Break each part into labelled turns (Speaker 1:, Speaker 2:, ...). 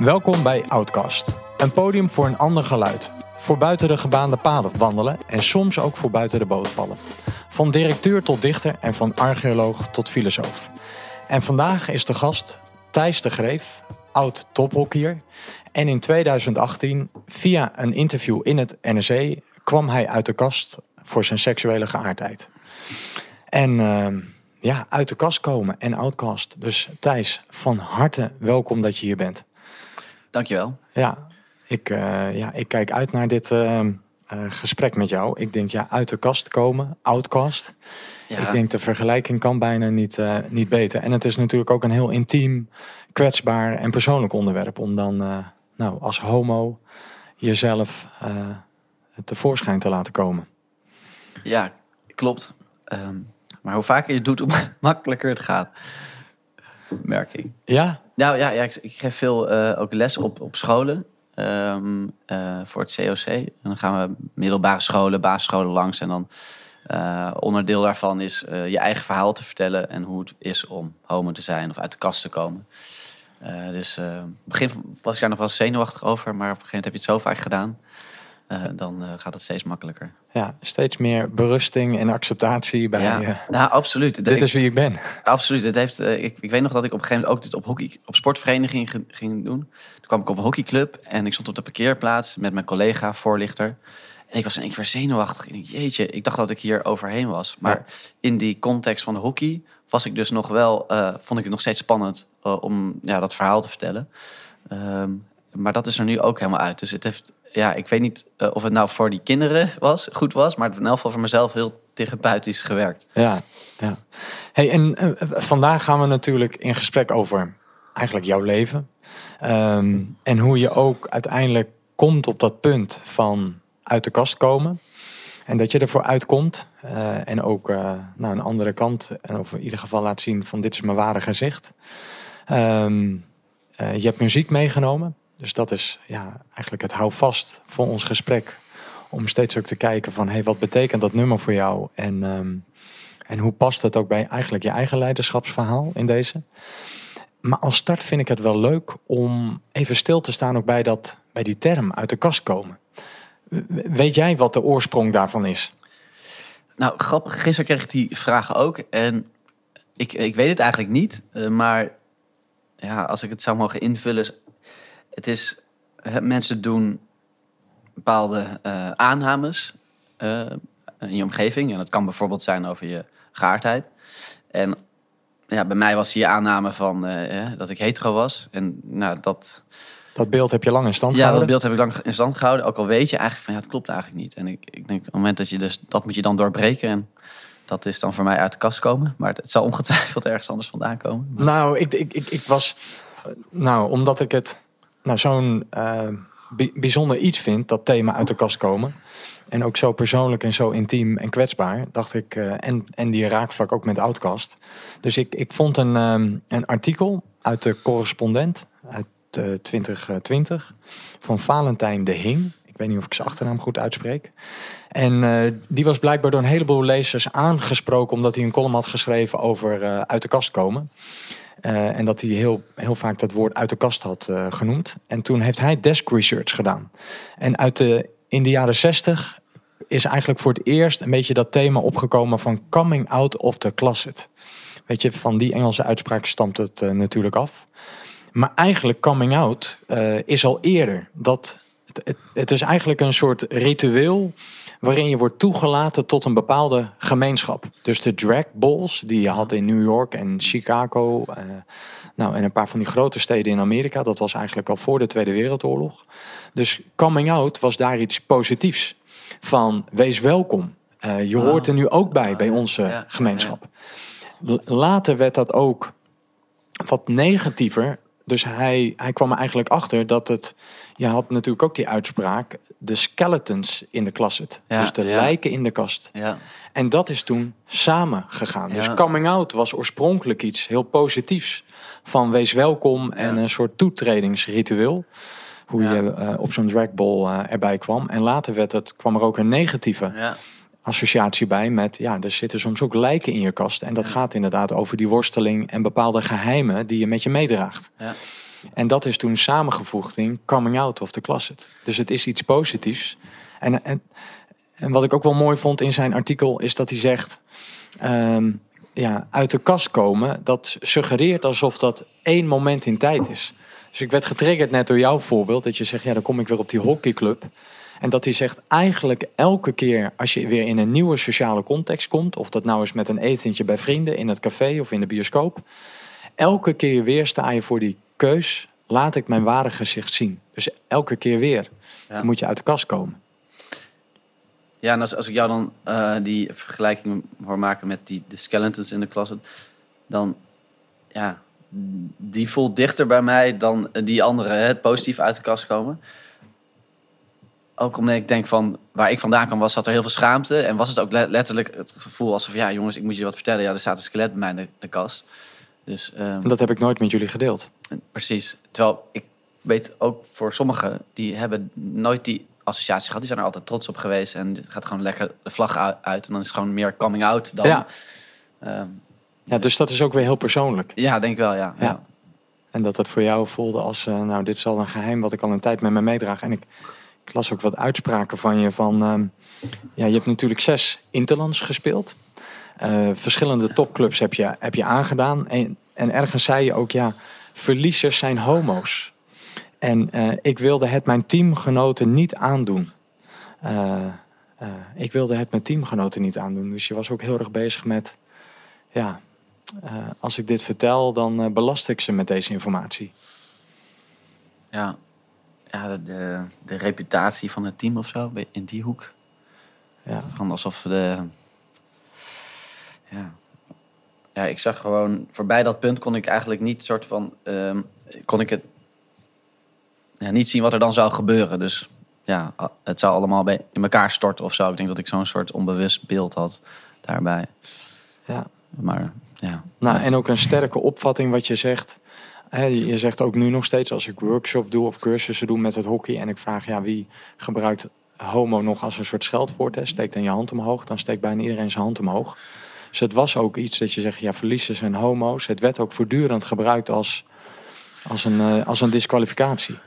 Speaker 1: Welkom bij Outcast. Een podium voor een ander geluid. Voor buiten de gebaande paden wandelen en soms ook voor buiten de boot vallen. Van directeur tot dichter en van archeoloog tot filosoof. En vandaag is de gast Thijs de Greef, oud tophockeyer. En in 2018, via een interview in het NRC, kwam hij uit de kast voor zijn seksuele geaardheid. En ehm, ja, uit de kast komen en outcast. Dus Thijs, van harte welkom dat je hier bent.
Speaker 2: Dankjewel.
Speaker 1: Ja, ik, eh, ja, ik kijk uit naar dit ehm, eh, gesprek met jou. Ik denk, ja, uit de kast komen, outcast.
Speaker 2: Ja,
Speaker 1: Ik denk de vergelijking kan bijna niet, eh, niet beter. En het is natuurlijk ook een heel intiem, kwetsbaar en persoonlijk onderwerp. Om dan eh, nou, als homo jezelf eh, tevoorschijn te laten komen.
Speaker 2: ja klopt. Ehm, maar hoe vaker je het doet, hoe makkelijker het gaat. Merk ik.
Speaker 1: Ja,
Speaker 2: Nou ja, ja ik, ik geef veel eh, ook les op, op scholen. ehm, eh, voor het COC. Dan gaan we middelbare scholen, basisscholen langs. En dan eh, onderdeel daarvan is je eigen verhaal te vertellen. En hoe het is om homo te zijn of uit de kast te komen. Dus in het begin was ik daar nog wel zenuwachtig over. Maar op een gegeven moment heb je het zo vaak gedaan. Eh, dan eh, gaat het steeds makkelijker.
Speaker 1: ja, steeds meer berusting en acceptatie bij
Speaker 2: ja, nou, absoluut.
Speaker 1: dit
Speaker 2: Ik-
Speaker 1: is wie ik ben.
Speaker 2: Absoluut. Het heeft, eh, ik, ik weet nog dat ik op een gegeven moment ook dit op, hockey, op sportvereniging ging, ging doen. Toen kwam ik op een hockeyclub en ik stond op de parkeerplaats met mijn collega, voorlichter. En ik was in één keer zenuwachtig. Ik jeetje, ik dacht dat ik hier overheen was. Maar in die context van de hockey was ik dus nog wel, vond ik het nog steeds spannend om ja, dat verhaal te vertellen. Ehm, maar dat is er nu ook helemaal uit. Dus het heeft, ja, ik weet niet eh, of het nou voor die kinderen was, goed was, maar het in elk geval voor mezelf heel therapeutisch gewerkt.
Speaker 1: Ja, ja. Hey, en eh, vandaag gaan we natuurlijk in gesprek over eigenlijk jouw leven. Ehm, en hoe je ook uiteindelijk komt op dat punt van uit de kast komen. En dat je ervoor uitkomt. eh, en ook uh, nou, een andere kant. En of in ieder geval laat zien van dit is mijn ware gezicht. Ehm, eh, je hebt muziek meegenomen. Dus dat is ja, eigenlijk het houvast voor ons gesprek. Om steeds ook te kijken van hey, wat betekent dat nummer voor jou? En, ehm, en hoe past dat ook bij eigenlijk je eigen leiderschapsverhaal in deze? Maar als start vind ik het wel leuk om even stil te staan ook bij, dat, bij die term uit de kast komen. Weet jij wat de oorsprong daarvan is?
Speaker 2: Nou, grappig. Gisteren kreeg ik die vragen ook. En ik, ik weet het eigenlijk niet. eh, maar ja, als ik het zou mogen invullen. Het is, mensen doen bepaalde eh, aannames eh, in je omgeving. En dat kan bijvoorbeeld zijn over je geaardheid. En ja, bij mij was die aanname van eh, dat ik hetero was. En nou, dat,
Speaker 1: Dat beeld heb je lang in stand
Speaker 2: ja, dat
Speaker 1: gehouden.
Speaker 2: beeld heb ik lang in stand gehouden. Ook al weet je eigenlijk van ja, het klopt eigenlijk niet. En ik, ik denk op het moment dat je dus dat moet je dan doorbreken. En dat is dan voor mij uit de kast komen. Maar het zal ongetwijfeld ergens anders vandaan komen. Maar-
Speaker 1: Nou, ik, ik, ik, ik was. Nou, omdat ik het nou, zo'n eh, bi- bijzonder iets vind, dat thema uit de kast komen. En ook zo persoonlijk en zo intiem en kwetsbaar, dacht ik. eh, en, en die raakvlak ook met Outcast. Dus ik, ik vond een, ehm, een artikel uit de correspondent uit eh, 2020 van Valentijn de Hing. Ik weet niet of ik zijn achternaam goed uitspreek. En eh, die was blijkbaar door een heleboel lezers aangesproken omdat hij een column had geschreven over eh, uit de kast komen. Eh, en dat hij heel, heel vaak dat woord uit de kast had eh, genoemd. En toen heeft hij desk research gedaan. En uit de, in de jaren zestig is eigenlijk voor het eerst een beetje dat thema opgekomen van coming out of the closet. Weet je, van die Engelse uitspraak stamt het eh, natuurlijk af. Maar eigenlijk coming out is al eerder. Dat, het, het is eigenlijk een soort ritueel waarin je wordt toegelaten tot een bepaalde gemeenschap. Dus de drag balls die je had in New York en Chicago, eh, nou en een paar van die grote steden in Amerika, dat was eigenlijk al voor de Tweede Wereldoorlog. Dus coming out was daar iets positiefs. Van wees welkom. Eh, je hoort er nu ook bij, bij onze gemeenschap. Later werd dat ook wat negatiever. Dus hij, hij kwam er eigenlijk achter dat het... Je had natuurlijk ook die uitspraak... de skeletons in de closet.
Speaker 2: Ja,
Speaker 1: dus de
Speaker 2: ja.
Speaker 1: lijken in de kast.
Speaker 2: Ja,
Speaker 1: En dat is toen samen gegaan. Dus coming out was oorspronkelijk iets heel positiefs. Van wees welkom en een soort toetredingsritueel. Hoe je eh, op zo'n dragball eh, erbij kwam. En later werd het, kwam er ook een negatieve
Speaker 2: ja,
Speaker 1: associatie bij met... ja, er zitten soms ook lijken in je kast. En dat gaat inderdaad over die worsteling en bepaalde geheimen... die je met je meedraagt.
Speaker 2: ja.
Speaker 1: En dat is toen samengevoegd in coming out of the closet. Dus het is iets positiefs. En, en, en wat ik ook wel mooi vond in zijn artikel is dat hij zegt... ehm, ja, uit de kast komen, dat suggereert alsof dat één moment in tijd is. Dus ik werd getriggerd net door jouw voorbeeld. Dat je zegt, ja, dan kom ik weer op die hockeyclub. En dat hij zegt, eigenlijk elke keer als je weer in een nieuwe sociale context komt... of dat nou is met een etentje bij vrienden, in het café of in de bioscoop... elke keer weer sta je voor die keus, laat ik mijn ware gezicht zien. Dus elke keer weer
Speaker 2: Ja.
Speaker 1: moet je uit de kast komen.
Speaker 2: Ja, en als, als ik jou dan eh, die vergelijking hoor maken met die, de skeletons in de closet, dan ja, die voelt dichter bij mij dan die andere, het positief uit de kast komen. Ook omdat ik denk van, waar ik vandaan kwam, was zat er heel veel schaamte. En was het ook le- letterlijk het gevoel alsof, ja jongens, ik moet je wat vertellen. Ja, er staat een skelet bij mij in de, de kast. Dus ehm,
Speaker 1: En dat heb ik nooit met jullie gedeeld.
Speaker 2: Precies. Terwijl ik weet ook voor sommigen, die hebben nooit die associatie gehad. Die zijn er altijd trots op geweest. En het gaat gewoon lekker de vlag uit. En dan is het gewoon meer coming out dan...
Speaker 1: Ja.
Speaker 2: Ja,
Speaker 1: Ja, dus dat is ook weer heel persoonlijk.
Speaker 2: ja denk ik wel, ja. ja.
Speaker 1: Ja. En dat het voor jou voelde als, eh, nou, dit is al een geheim wat ik al een tijd met me meedraag. En ik, ik las ook wat uitspraken van je van, ehm, ja, je hebt natuurlijk zes interlands gespeeld. Eh, verschillende topclubs heb je, heb je aangedaan. En, en ergens zei je ook, ja, verliezers zijn homo's. En eh, ik wilde het mijn teamgenoten niet aandoen. Eh, ik wilde het mijn teamgenoten niet aandoen. Dus je was ook heel erg bezig met, ja, als ik dit vertel, dan belast ik ze met deze informatie.
Speaker 2: Ja, ja de, de, de reputatie van het team of zo, in die hoek.
Speaker 1: Ja.
Speaker 2: Van alsof de... Ja. ja, ik zag gewoon... Voorbij dat punt kon ik eigenlijk niet soort van... ehm, kon ik het... Ja, niet zien wat er dan zou gebeuren. Dus ja, het zou allemaal bij, in elkaar storten of zo. Ik denk dat ik zo'n soort onbewust beeld had daarbij.
Speaker 1: Ja.
Speaker 2: Maar ja,
Speaker 1: Nou, en ook een sterke opvatting wat je zegt. Je zegt ook nu nog steeds als ik workshop doe of cursussen doe met het hockey en ik vraag ja, wie gebruikt homo nog als een soort scheldwoord. Hè? Steek dan je hand omhoog, dan steekt bijna iedereen zijn hand omhoog. Dus het was ook iets dat je zegt, ja, verliezers zijn homo's. Het werd ook voortdurend gebruikt als, als, een, eh, als een disqualificatie.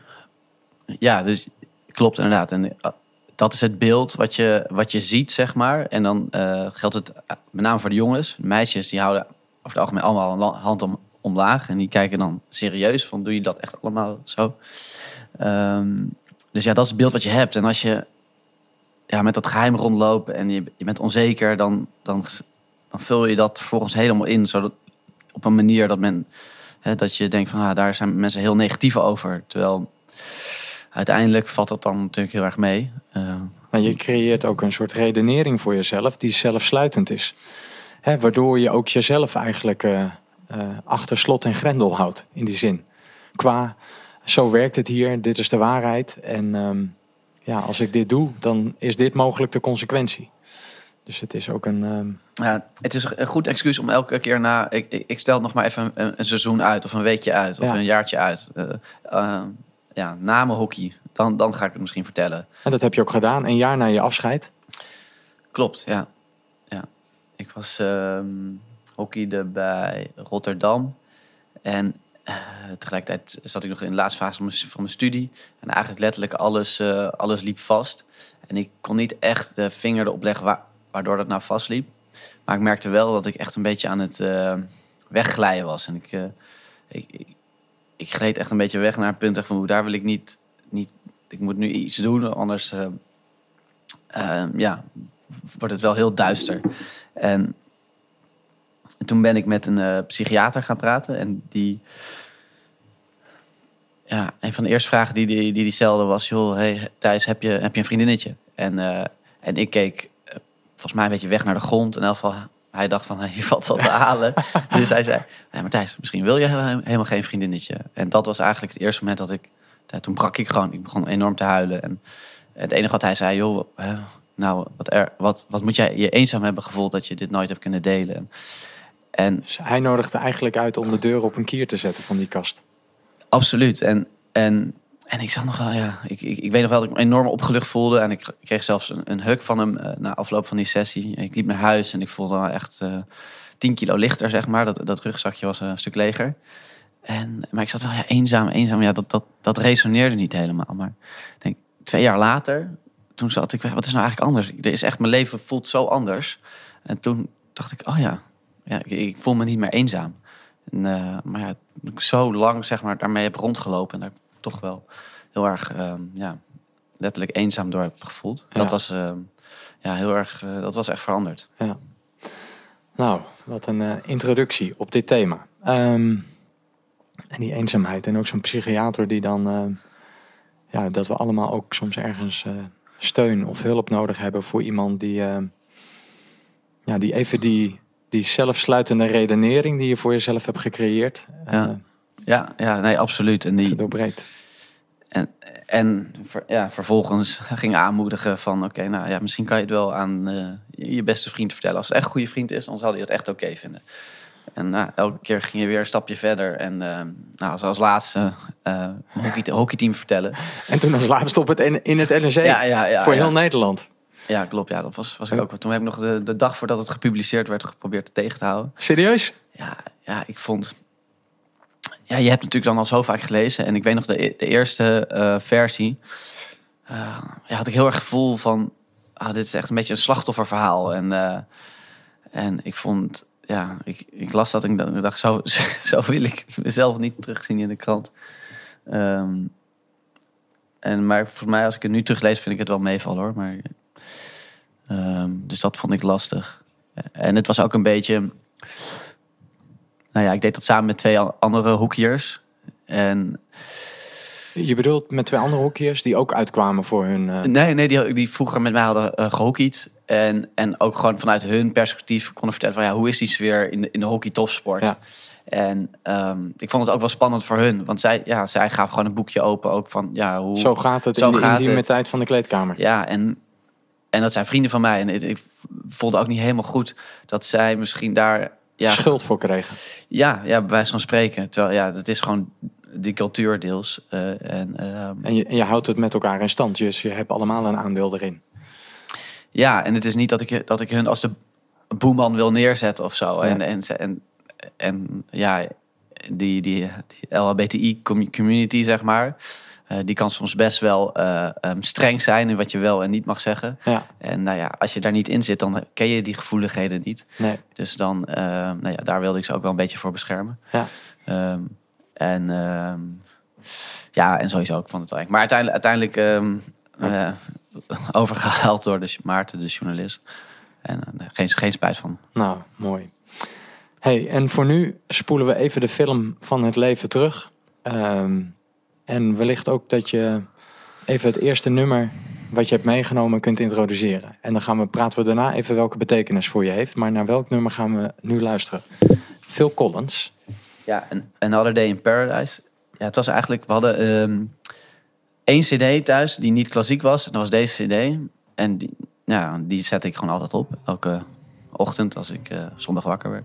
Speaker 2: Ja, dus klopt inderdaad. En eh, dat is het beeld wat je, wat je ziet, zeg maar. En dan eh, geldt het met name voor de jongens. Meisjes die houden over het algemeen allemaal een hand om, omlaag. En die kijken dan serieus van, doe je dat echt allemaal zo? Ehm, dus ja, dat is het beeld wat je hebt. En als je ja, met dat geheim rondloopt en je, je bent onzeker... Dan, dan, vul je dat volgens helemaal in. Zodat, op een manier dat, men, hè, dat je denkt van, ah, daar zijn mensen heel negatief over. Terwijl uiteindelijk valt dat dan natuurlijk heel erg mee.
Speaker 1: Maar je creëert ook een soort redenering voor jezelf die zelfsluitend is. Hè, waardoor je ook jezelf eigenlijk eh, eh, achter slot en grendel houdt, in die zin. Qua, zo werkt het hier, dit is de waarheid. En ehm, ja, als ik dit doe, dan is dit mogelijk de consequentie. Dus het is ook een... ehm,
Speaker 2: ja, het is een goed excuus om elke keer na... Ik, ik, ik stel nog maar even een, een seizoen uit of een weekje uit of
Speaker 1: Ja.
Speaker 2: een jaartje uit. Eh, eh, ja, na mijn hockey, dan, dan ga ik het misschien vertellen.
Speaker 1: en dat heb je ook gedaan, een jaar na je afscheid.
Speaker 2: Klopt, ja. ja. Ik was ehm hockeyde bij Rotterdam. En eh, tegelijkertijd zat ik nog in de laatste fase van mijn, van mijn studie. En eigenlijk letterlijk alles, eh, alles liep vast. En ik kon niet echt de vinger erop leggen wa- waardoor dat nou vastliep. Maar ik merkte wel dat ik echt een beetje aan het eh, wegglijden was. En ik, eh, ik, ik, gleed echt een beetje weg naar het punt van... daar wil ik niet... niet ik moet nu iets doen, anders... eh, ja, wordt het wel heel duister. En toen ben ik met een psychiater gaan praten. En die... Ja, een van de eerste vragen die die, die, stelde was... joh, hey, Thijs, heb je, heb je een vriendinnetje? En, en ik keek volgens mij een beetje weg naar de grond. In elk geval, hij dacht van, hier valt wat te halen. dus hij zei, nee, maar Thijs, misschien wil je he- helemaal geen vriendinnetje. En dat was eigenlijk het eerste moment dat ik... ja, Toen brak ik gewoon. Ik begon enorm te huilen. En het enige wat hij zei, joh, nou, wat, er, wat, wat moet jij je eenzaam hebben gevoeld dat je dit nooit hebt kunnen delen? En
Speaker 1: Dus hij nodigde eigenlijk uit om de deur op een kier te zetten van die kast.
Speaker 2: absoluut. En, en, en ik nog wel, ja, ik, ik, ik weet nog wel dat ik me enorm opgelucht voelde. En ik kreeg zelfs een, een huk van hem eh, na afloop van die sessie. Ik liep naar huis en ik voelde wel echt eh 10 kilo lichter, zeg maar. Dat, dat rugzakje was een stuk leger. En, maar ik zat wel ja, eenzaam, eenzaam. Ja, dat, dat, dat resoneerde niet helemaal. Maar denk, twee jaar later, toen zat ik, wat is nou eigenlijk anders? Er is echt, mijn leven voelt zo anders. En toen dacht ik, oh ja, ja ik, voel me niet meer eenzaam. En, eh, maar ja, ik zo lang zeg maar, daarmee heb rondgelopen en toch wel heel erg ehm, ja, letterlijk eenzaam door heb gevoeld.
Speaker 1: Ja.
Speaker 2: Dat was ehm, ja, heel erg, eh, dat was echt veranderd.
Speaker 1: Ja. Nou, wat een eh, introductie op dit thema. Ehm, en die eenzaamheid. En ook zo'n psychiater die dan... ja, dat we allemaal ook soms ergens eh, steun of hulp nodig hebben voor iemand die... ja, die even die, die zelfsluitende redenering die je voor jezelf hebt gecreëerd...
Speaker 2: Ja. Ja, ja, nee, absoluut. En die,
Speaker 1: doorbreekt.
Speaker 2: En, en ver- ja, vervolgens ging aanmoedigen van... oké, nou ja, misschien kan je het wel aan eh, je beste vriend vertellen. Als het echt een goede vriend is, dan zal hij het echt oké vinden. En nou, elke keer ging je weer een stapje verder. En eh, nou, als, als laatste een hockey, hockeyteam vertellen.
Speaker 1: En toen als laatste op het, N- in het NRC.
Speaker 2: Ja, ja, ja,
Speaker 1: voor
Speaker 2: ja.
Speaker 1: heel Nederland.
Speaker 2: Ja, klopt. Ja, dat was, was ik ook. Toen heb ik nog de, de dag voordat het gepubliceerd werd geprobeerd tegen te houden.
Speaker 1: Serieus?
Speaker 2: Ja, ja, ik vond. Ja, je hebt natuurlijk dan al zo vaak gelezen. En ik weet nog de, de eerste eh, versie. eh, ja, had ik heel erg gevoel van. Ah, dit is echt een beetje een slachtofferverhaal. En, eh, en ik vond. Ja, ik, ik las dat ik dacht, zo, zo wil ik mezelf niet terugzien in de krant. Ehm, en, maar voor mij, als ik het nu teruglees, vind ik het wel meevallen hoor. Maar, ehm, dus dat vond ik lastig. En het was ook een beetje. Nou ja, ik deed dat samen met twee andere hoekjes. En
Speaker 1: Je bedoelt met twee andere hoekjes die ook uitkwamen voor hun... eh,
Speaker 2: nee, nee die, die vroeger met mij hadden uh, gehockeyd. En, en ook gewoon vanuit hun perspectief konden vertellen van ja, hoe is die sfeer in de, in de hockey topsport.
Speaker 1: Ja.
Speaker 2: En ehm, ik vond het ook wel spannend voor hun. Want zij, ja, zij gaven gewoon een boekje open ook van ja, hoe...
Speaker 1: Zo gaat het
Speaker 2: Zo
Speaker 1: in de intieme
Speaker 2: het.
Speaker 1: tijd van de kleedkamer.
Speaker 2: Ja, en, en dat zijn vrienden van mij. En ik, ik voelde ook niet helemaal goed dat zij misschien daar... Ja,
Speaker 1: Schuld voor kregen.
Speaker 2: Ja, ja, bij wijze van spreken. Terwijl ja, dat is gewoon die cultuur deels. Eh, en, ehm,
Speaker 1: En je, en je houdt het met elkaar in stand. Dus je hebt allemaal een aandeel erin.
Speaker 2: ja, en het is niet dat ik, dat ik hun als de boeman wil neerzetten of zo. En,
Speaker 1: Ja.
Speaker 2: en, en, en ja, die, die, die LHBTI-community, zeg maar... eh, die kan soms best wel eh, ehm, streng zijn in wat je wel en niet mag zeggen.
Speaker 1: Ja,
Speaker 2: En nou ja, als je daar niet in zit, dan ken je die gevoeligheden niet.
Speaker 1: nee.
Speaker 2: Dus dan, eh, nou ja, daar wilde ik ze ook wel een beetje voor beschermen.
Speaker 1: Ja.
Speaker 2: Ehm, en ehm, ja, en sowieso, ik vond het eng. Maar uiteindelijk, uiteindelijk ehm, eh, overgehaald door de Maarten, de journalist. En geen, geen spijt van.
Speaker 1: Nou, mooi. Hey, en voor nu spoelen we even de film van het leven terug. Ehm, en wellicht ook dat je even het eerste nummer wat je hebt meegenomen kunt introduceren. En dan gaan we, praten we daarna even welke betekenis voor je heeft. Maar naar welk nummer gaan we nu luisteren? Phil Collins.
Speaker 2: Ja, Another Day in Paradise. Ja, het was eigenlijk, we hadden ehm één cd thuis die niet klassiek was. Dat was deze cd. En die, ja, die zette ik gewoon altijd op. Elke ochtend als ik eh, zondag wakker werd.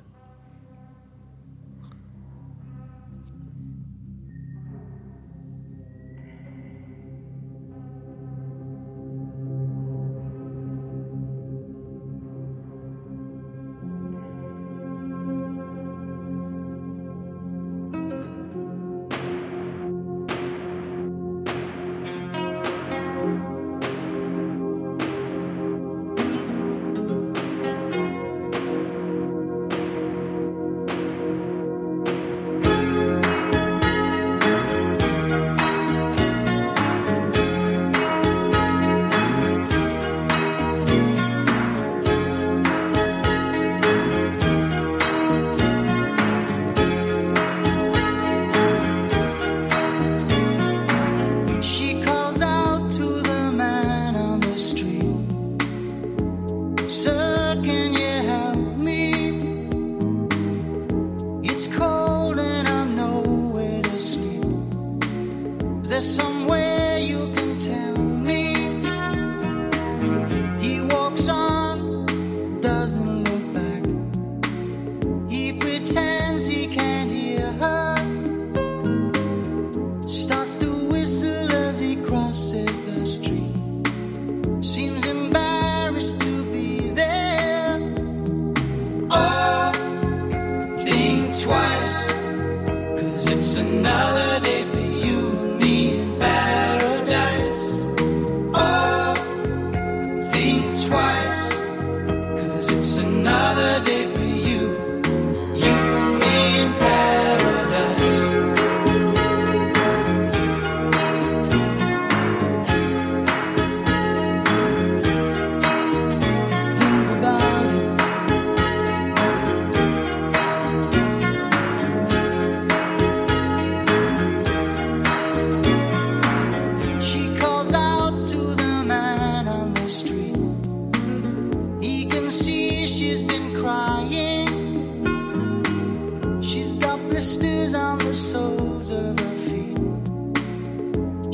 Speaker 3: She's got blisters on the soles of her feet.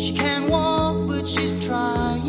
Speaker 3: She can't walk, but she's trying.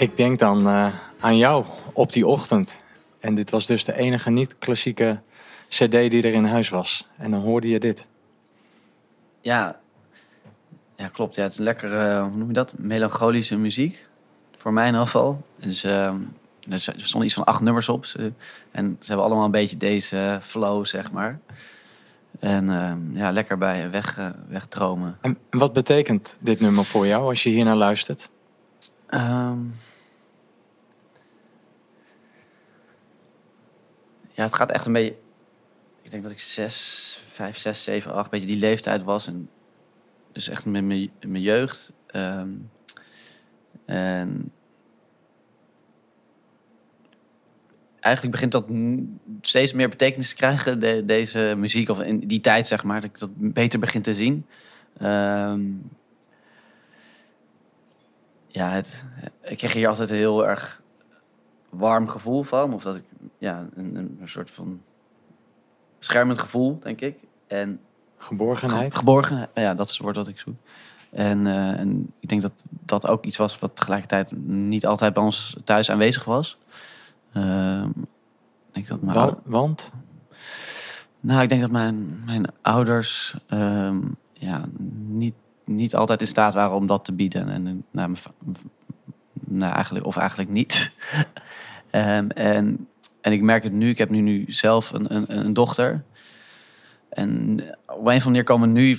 Speaker 1: Ik denk dan eh, aan jou op die ochtend. En dit was dus de enige niet-klassieke CD die er in huis was. En dan hoorde je dit.
Speaker 2: Ja, ja klopt. Ja, het is lekker, eh, hoe noem je dat? Melancholische muziek. Voor mij in ieder geval. Dus, ehm, er stonden iets van acht nummers op. En ze hebben allemaal een beetje deze flow, zeg maar. En ehm, ja, lekker bij weg, eh, wegdromen.
Speaker 1: En wat betekent dit nummer voor jou als je hier naar luistert?
Speaker 2: Ehm. Ja, het gaat echt een beetje. Ik denk dat ik zes, vijf, zes, zeven, acht, beetje die leeftijd was. En dus echt met mijn, jeugd. Ehm, en eigenlijk begint dat steeds meer betekenis te krijgen, de- deze muziek. Of in die tijd, zeg maar, dat ik dat beter begin te zien. Ehm, ja, het, ik kreeg hier altijd heel erg warm gevoel van. Of dat ik, ja, een, een, soort van beschermend gevoel, denk ik. En
Speaker 1: Geborgenheid?
Speaker 2: geborgen, ja, dat is het woord dat ik zoek. En, eh, en ik denk dat dat ook iets was wat tegelijkertijd niet altijd bij ons thuis aanwezig was. Ik denk dat mijn
Speaker 1: Wa-
Speaker 2: ou-
Speaker 1: want?
Speaker 2: nou, ik denk dat mijn, mijn ouders ehm, ja, niet, niet altijd in staat waren om dat te bieden. En, nou, mijn nou, eigenlijk, of eigenlijk niet. Ehm, en, en ik merk het nu, ik heb nu, nu zelf een, een, een dochter. En op een of andere manier komen nu,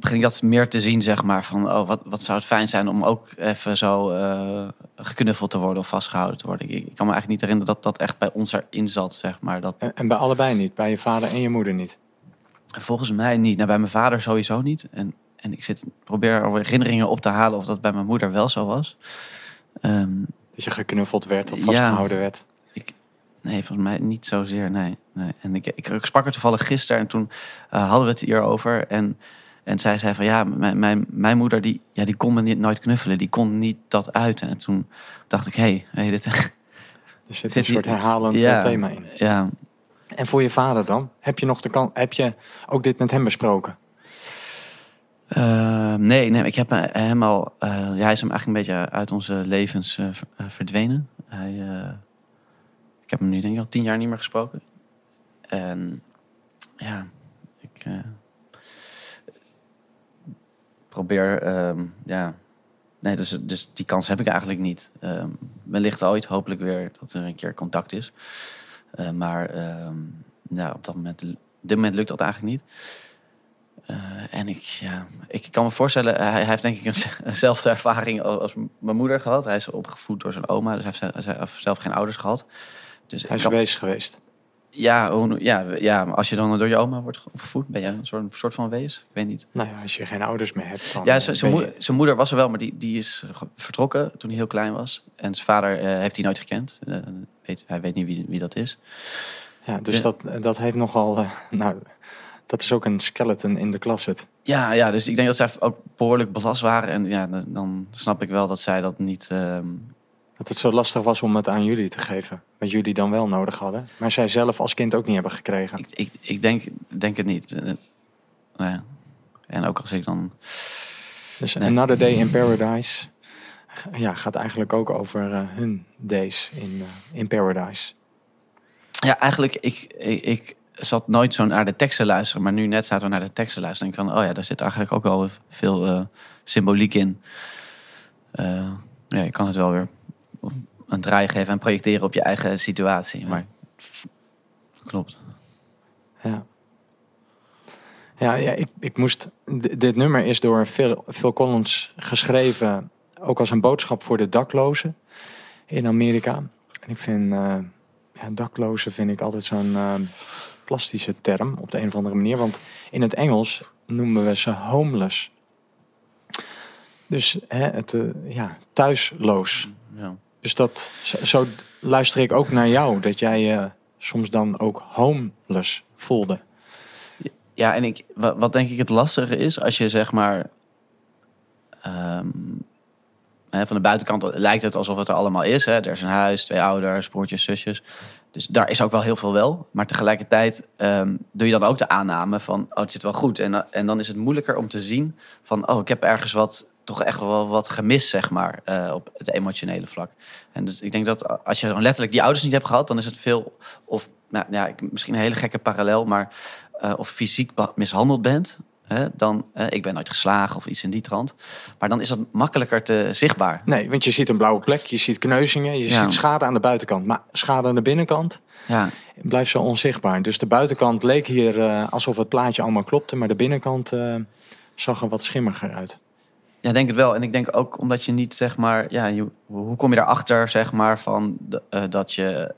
Speaker 2: begin ik dat meer te zien, zeg maar. Van, oh, wat, wat zou het fijn zijn om ook even zo eh, geknuffeld te worden of vastgehouden te worden. Ik, ik kan me eigenlijk niet herinneren dat dat echt bij ons erin zat, zeg maar. Dat,
Speaker 1: En, en bij allebei niet? Bij je vader en je moeder niet?
Speaker 2: Volgens mij niet. Nou, bij mijn vader sowieso niet. En, en ik zit, probeer herinneringen op te halen of dat bij mijn moeder wel zo was. Ehm,
Speaker 1: Dat je geknuffeld werd of
Speaker 2: Ja.
Speaker 1: vastgehouden werd?
Speaker 2: nee, volgens mij niet zozeer. Nee, nee. En ik, ik, ik sprak er toevallig gisteren en toen eh, hadden we het hierover. En, en zij zei van ja, mijn, mijn, mijn moeder die, ja, die kon me niet, nooit knuffelen. Die kon niet dat uiten. En toen dacht ik, hé, hey, hey, dit,
Speaker 1: Er zit een soort herhalend
Speaker 2: Ja.
Speaker 1: eh, thema in.
Speaker 2: ja,
Speaker 1: En voor je vader dan? Heb je, nog de kan heb je ook dit met hem besproken?
Speaker 2: Eh, nee, nee, ik heb hem al. eh, ja, hij is hem eigenlijk een beetje uit onze levens eh, eh, verdwenen. Hij, eh, ik heb hem nu denk ik al tien jaar niet meer gesproken. En ja, ik eh, probeer. ehm, ja, nee, dus, dus die kans heb ik eigenlijk niet. Ehm wellicht ooit, hopelijk weer dat er een keer contact is. Eh, maar ehm, ja, op dat moment, dit moment lukt dat eigenlijk niet. Eh, en ik, ja, ik kan me voorstellen, hij, hij heeft denk ik een, eenzelfde ervaring als, mijn moeder gehad. Hij is opgevoed door zijn oma, dus hij heeft, zelf geen ouders gehad. Dus
Speaker 1: Hij is
Speaker 2: kan-
Speaker 1: wees geweest.
Speaker 2: ja, hoe- ja, ja, als je dan door je oma wordt opgevoed, ben je een soort, soort van wees? Ik weet niet.
Speaker 1: Nou ja, als je geen ouders meer hebt, dan
Speaker 2: Ja,
Speaker 1: eh,
Speaker 2: zijn moeder, zijn moeder was er wel, maar die, die is vertrokken toen hij heel klein was. En zijn vader eh, heeft hij nooit gekend. Eh, weet, hij weet niet wie, wie dat is.
Speaker 1: Ja, dus. Dat, dat heeft nogal... eh, nou, dat is ook een skeleton in de klas het.
Speaker 2: Ja, ja, dus ik denk dat zij ook behoorlijk belast waren. En ja, dan, snap ik wel dat zij dat niet... ehm,
Speaker 1: Dat het zo lastig was om het aan jullie te geven. Wat jullie dan wel nodig hadden. Maar zij zelf als kind ook niet hebben gekregen.
Speaker 2: ik, ik, ik denk, denk het niet. Eh, nou ja. En ook als ik dan...
Speaker 1: Dus
Speaker 2: Nee.
Speaker 1: Another Day in Paradise ja, gaat eigenlijk ook over eh, hun days in, eh, in Paradise.
Speaker 2: Ja, eigenlijk, ik, ik, ik zat nooit zo naar de teksten luisteren. Maar nu net zaten we naar de teksten luisteren. En ik van, oh ja, daar zit eigenlijk ook wel veel eh, symboliek in. Eh, ja, je kan het wel weer een draai geven en projecteren op je eigen situatie. Maar klopt.
Speaker 1: Ja, ja, ja ik, ik moest. dit nummer is door Phil, Phil Collins geschreven. Ook als een boodschap voor de daklozen in Amerika. En ik vind. eh ja, daklozen vind ik altijd zo'n plastische term op de een of andere manier. Want in het Engels noemen we ze homeless. Dus hè, het, eh, ja, thuisloos.
Speaker 2: Ja.
Speaker 1: Dus dat, zo, zo luister ik ook naar jou. Dat jij je soms dan ook homeless voelde.
Speaker 2: Ja, en ik, wa- wat denk ik het lastige is, als je zeg maar. ehm, hè, van de buitenkant lijkt het alsof het er allemaal is. Hè. Er is een huis, twee ouders, broertjes, zusjes. Dus daar is ook wel heel veel wel. Maar tegelijkertijd ehm, doe je dan ook de aanname van... oh, het zit wel goed. En, en dan is het moeilijker om te zien van... oh, ik heb ergens wat, toch echt wel wat gemist, zeg maar, eh, op het emotionele vlak. En dus ik denk dat als je gewoon letterlijk die ouders niet hebt gehad... dan is het veel, of nou, ja, misschien een hele gekke parallel... maar eh, of fysiek mishandeld bent... Hè, dan, eh, ik ben nooit geslagen of iets in die trant. Maar dan is dat makkelijker te zichtbaar.
Speaker 1: Nee, want je ziet een blauwe plek, je ziet kneuzingen, je
Speaker 2: Ja.
Speaker 1: ziet schade aan de buitenkant. Maar schade aan de binnenkant
Speaker 2: Ja,
Speaker 1: blijft zo onzichtbaar. Dus de buitenkant leek hier eh, alsof het plaatje allemaal klopte. Maar de binnenkant eh, zag er wat schimmiger uit.
Speaker 2: Ja, denk het wel. En ik denk ook omdat je niet, zeg maar, ja, je, hoe kom je erachter, zeg maar, van de- eh, dat je,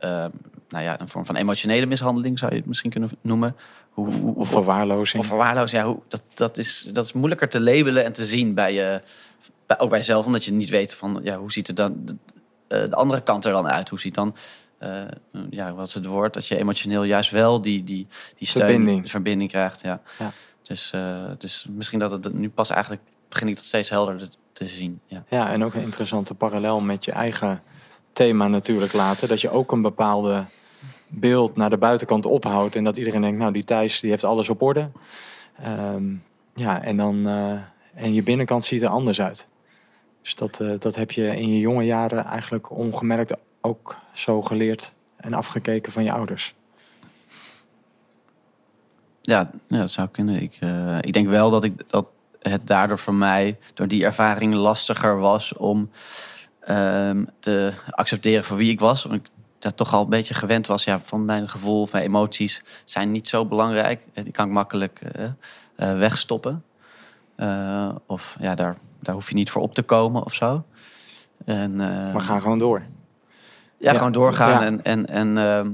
Speaker 2: nou ja, een vorm van emotionele mishandeling zou je het misschien kunnen noemen. Hoe, hoe,
Speaker 1: Of verwaarlozing.
Speaker 2: of verwaarloosing, ja, hoe, dat, dat, is, dat is moeilijker te labelen en te zien bij je, bij, ook bij jezelf, omdat je niet weet van, ja, hoe ziet het dan, de, eh, de andere kant er dan uit? Hoe ziet dan, eh, ja, wat is het woord, dat je emotioneel juist wel die, die, die steun,
Speaker 1: Verbinding.
Speaker 2: verbinding krijgt, ja.
Speaker 1: Ja.
Speaker 2: Dus, eh, dus misschien dat het nu pas eigenlijk begin ik dat steeds helderder te zien. Ja.
Speaker 1: Ja, en ook een interessante parallel met je eigen thema natuurlijk laten. Dat je ook een bepaalde beeld naar de buitenkant ophoudt. En dat iedereen denkt, nou die Thijs die heeft alles op orde. Ehm, ja, en dan eh, en je binnenkant ziet er anders uit. Dus dat, eh, dat heb je in je jonge jaren eigenlijk ongemerkt ook zo geleerd en afgekeken van je ouders.
Speaker 2: Ja, ja, dat zou kunnen. Ik, eh, ik denk wel dat, ik, dat het daardoor voor mij, door die ervaring, lastiger was om ehm, te accepteren voor wie ik was. Want daar toch al een beetje gewend was ja, van mijn gevoel of mijn emoties zijn niet zo belangrijk. Eh, Die kan ik makkelijk eh, eh, wegstoppen. Of ja, daar, daar hoef je niet voor op te komen of zo. En,
Speaker 1: Maar ga gewoon door.
Speaker 2: ja,
Speaker 1: Ja,
Speaker 2: gewoon doorgaan.
Speaker 1: ja.
Speaker 2: En, en, en, ehm,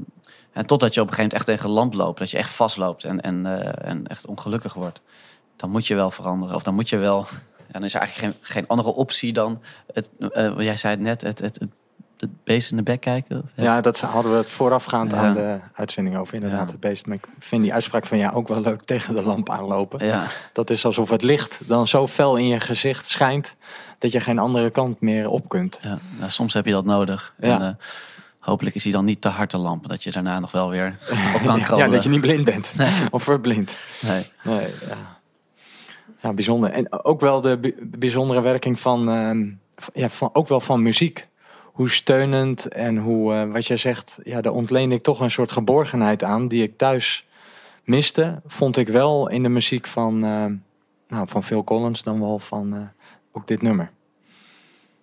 Speaker 2: en totdat je op een gegeven moment echt tegen lamp loopt. Dat je echt vastloopt en, en, en echt ongelukkig wordt. Dan moet je wel veranderen. Of dan moet je wel... Ja, dan is er eigenlijk geen, geen andere optie dan... Het, wat jij zei het net, het, het, het, het beest in de bek kijken. Of
Speaker 1: Ja, dat hadden we het voorafgaand
Speaker 2: Ja.
Speaker 1: aan de uitzending over. Inderdaad,
Speaker 2: Ja.
Speaker 1: het beest. Maar ik vind die uitspraak van jou ook wel leuk tegen de lamp aanlopen.
Speaker 2: ja.
Speaker 1: Dat is alsof het licht dan zo fel in je gezicht schijnt... dat je geen andere kant meer op kunt.
Speaker 2: Ja, nou, soms heb je dat nodig.
Speaker 1: Ja.
Speaker 2: En, eh, hopelijk is hij dan niet te hard te lampen. Dat je daarna nog wel weer op kan
Speaker 1: Ja,
Speaker 2: krabbelen.
Speaker 1: dat je niet blind bent. Of verblind.
Speaker 2: Nee.
Speaker 1: Nee, ja. ja, bijzonder. En ook wel de bi- bijzondere werking van, ehm, ja, van, ook wel van muziek. Hoe steunend en hoe, eh, wat jij zegt, ja, daar ontleende ik toch een soort geborgenheid aan die ik thuis miste. Vond ik wel in de muziek van, ehm, nou, van Phil Collins dan wel van eh, ook dit nummer.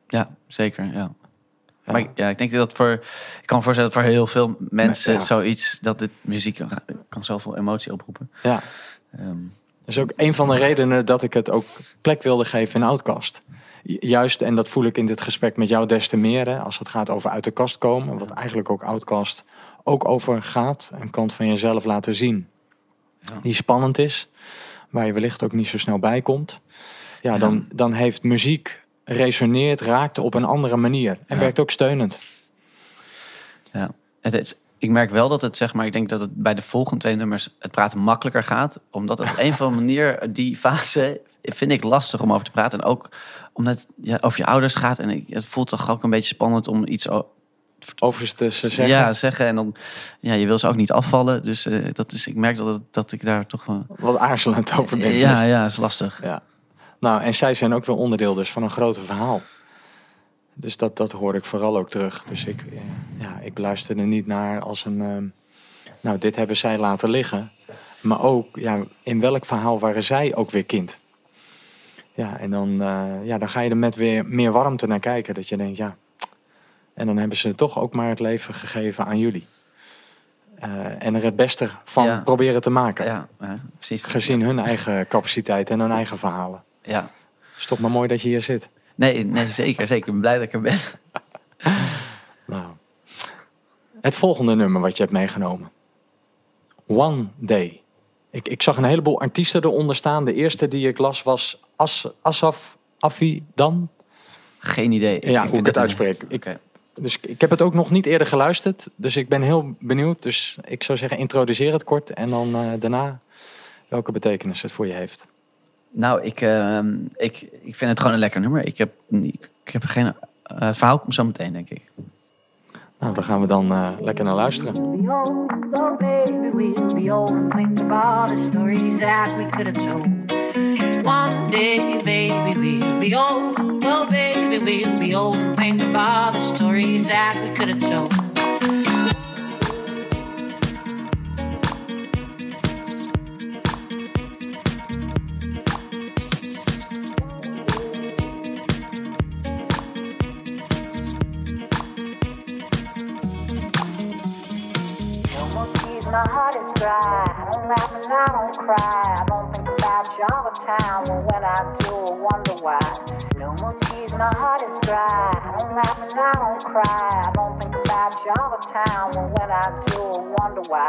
Speaker 2: Ja, zeker. Ja.
Speaker 1: Ja.
Speaker 2: Maar ik- ja, ik denk dat voor. Ik kan me voorstellen dat voor heel veel mensen
Speaker 1: Ja.
Speaker 2: zoiets. dat dit muziek kan, kan zoveel emotie oproepen.
Speaker 1: Ja.
Speaker 2: Ehm,
Speaker 1: Dat is ook een van de redenen dat ik het ook plek wilde geven in Outcast. Ju- Juist, en dat voel ik in dit gesprek met jou des te meer, hè, als het gaat over uit de kast komen, wat eigenlijk ook Outcast ook over gaat. Een kant van jezelf laten zien
Speaker 2: Ja.
Speaker 1: die spannend is, waar je wellicht ook niet zo snel bij komt. Ja,
Speaker 2: Ja.
Speaker 1: Dan, dan heeft muziek resoneert, raakt op een andere manier en
Speaker 2: Ja.
Speaker 1: werkt ook steunend.
Speaker 2: ja. Het is, ik merk wel dat het, zeg maar, ik denk dat het bij de volgende twee nummers het praten makkelijker gaat. Omdat het op een of andere manier, die fase vind ik lastig om over te praten. En ook omdat het ja, over je ouders gaat. En ik, het voelt toch ook een beetje spannend om iets o-
Speaker 1: Overigens te zeggen,
Speaker 2: Ja, zeggen. En dan, ja, je wil ze ook niet afvallen. Dus eh, dat is, ik merk dat, dat ik daar toch wel...
Speaker 1: wat aarzelend over ben.
Speaker 2: Ja, ja, is lastig.
Speaker 1: Ja. Nou, en zij zijn ook wel onderdeel dus van een groter verhaal. Dus dat, dat hoor ik vooral ook terug. Dus ik, eh, ja, ik luister er niet naar als een... ehm, nou, dit hebben zij laten liggen. Maar ook, ja, in welk verhaal waren zij ook weer kind? Ja, en dan, eh, ja, dan ga je er met weer meer warmte naar kijken. Dat je denkt, ja... En dan hebben ze toch ook maar het leven gegeven aan jullie. Eh, en er het beste van
Speaker 2: Ja.
Speaker 1: proberen te maken.
Speaker 2: Ja, ja, precies.
Speaker 1: Gezien hun eigen capaciteit en hun eigen verhalen.
Speaker 2: Ja.
Speaker 1: is toch maar mooi dat je hier zit.
Speaker 2: Nee, nee, zeker, zeker. Ik ben blij dat ik er ben.
Speaker 1: Nou. Het volgende nummer wat je hebt meegenomen. One Day. Ik, ik zag een heleboel artiesten eronder staan. De eerste die ik las was As, Asaf Afidan.
Speaker 2: Geen idee.
Speaker 1: Ja, hoe
Speaker 2: vind
Speaker 1: ik het uitspreek. Ik, dus ik heb het ook nog niet eerder geluisterd. Dus ik ben heel benieuwd. Dus ik zou zeggen, introduceer het kort. En dan eh, daarna welke betekenis het voor je heeft.
Speaker 2: Nou, ik, ehm, ik, ik vind het gewoon een lekker nummer. Ik heb, ik, ik heb geen... eh, verhaal komt zo meteen, denk ik.
Speaker 1: Nou, daar gaan we dan eh, lekker naar luisteren.
Speaker 4: be old, oh baby, we'll be old and think of all the stories that we could have told. One day, baby, we'll be old, oh baby, we'll be old and think of all the stories that we could have told. My heart is dry. I don't laugh and I don't cry. I don't all the time. Well, when I do, I wonder why. No more tears, my heart is dry. I don't laugh and I don't cry. I don't think about you all the time. Well, when I do, I wonder why.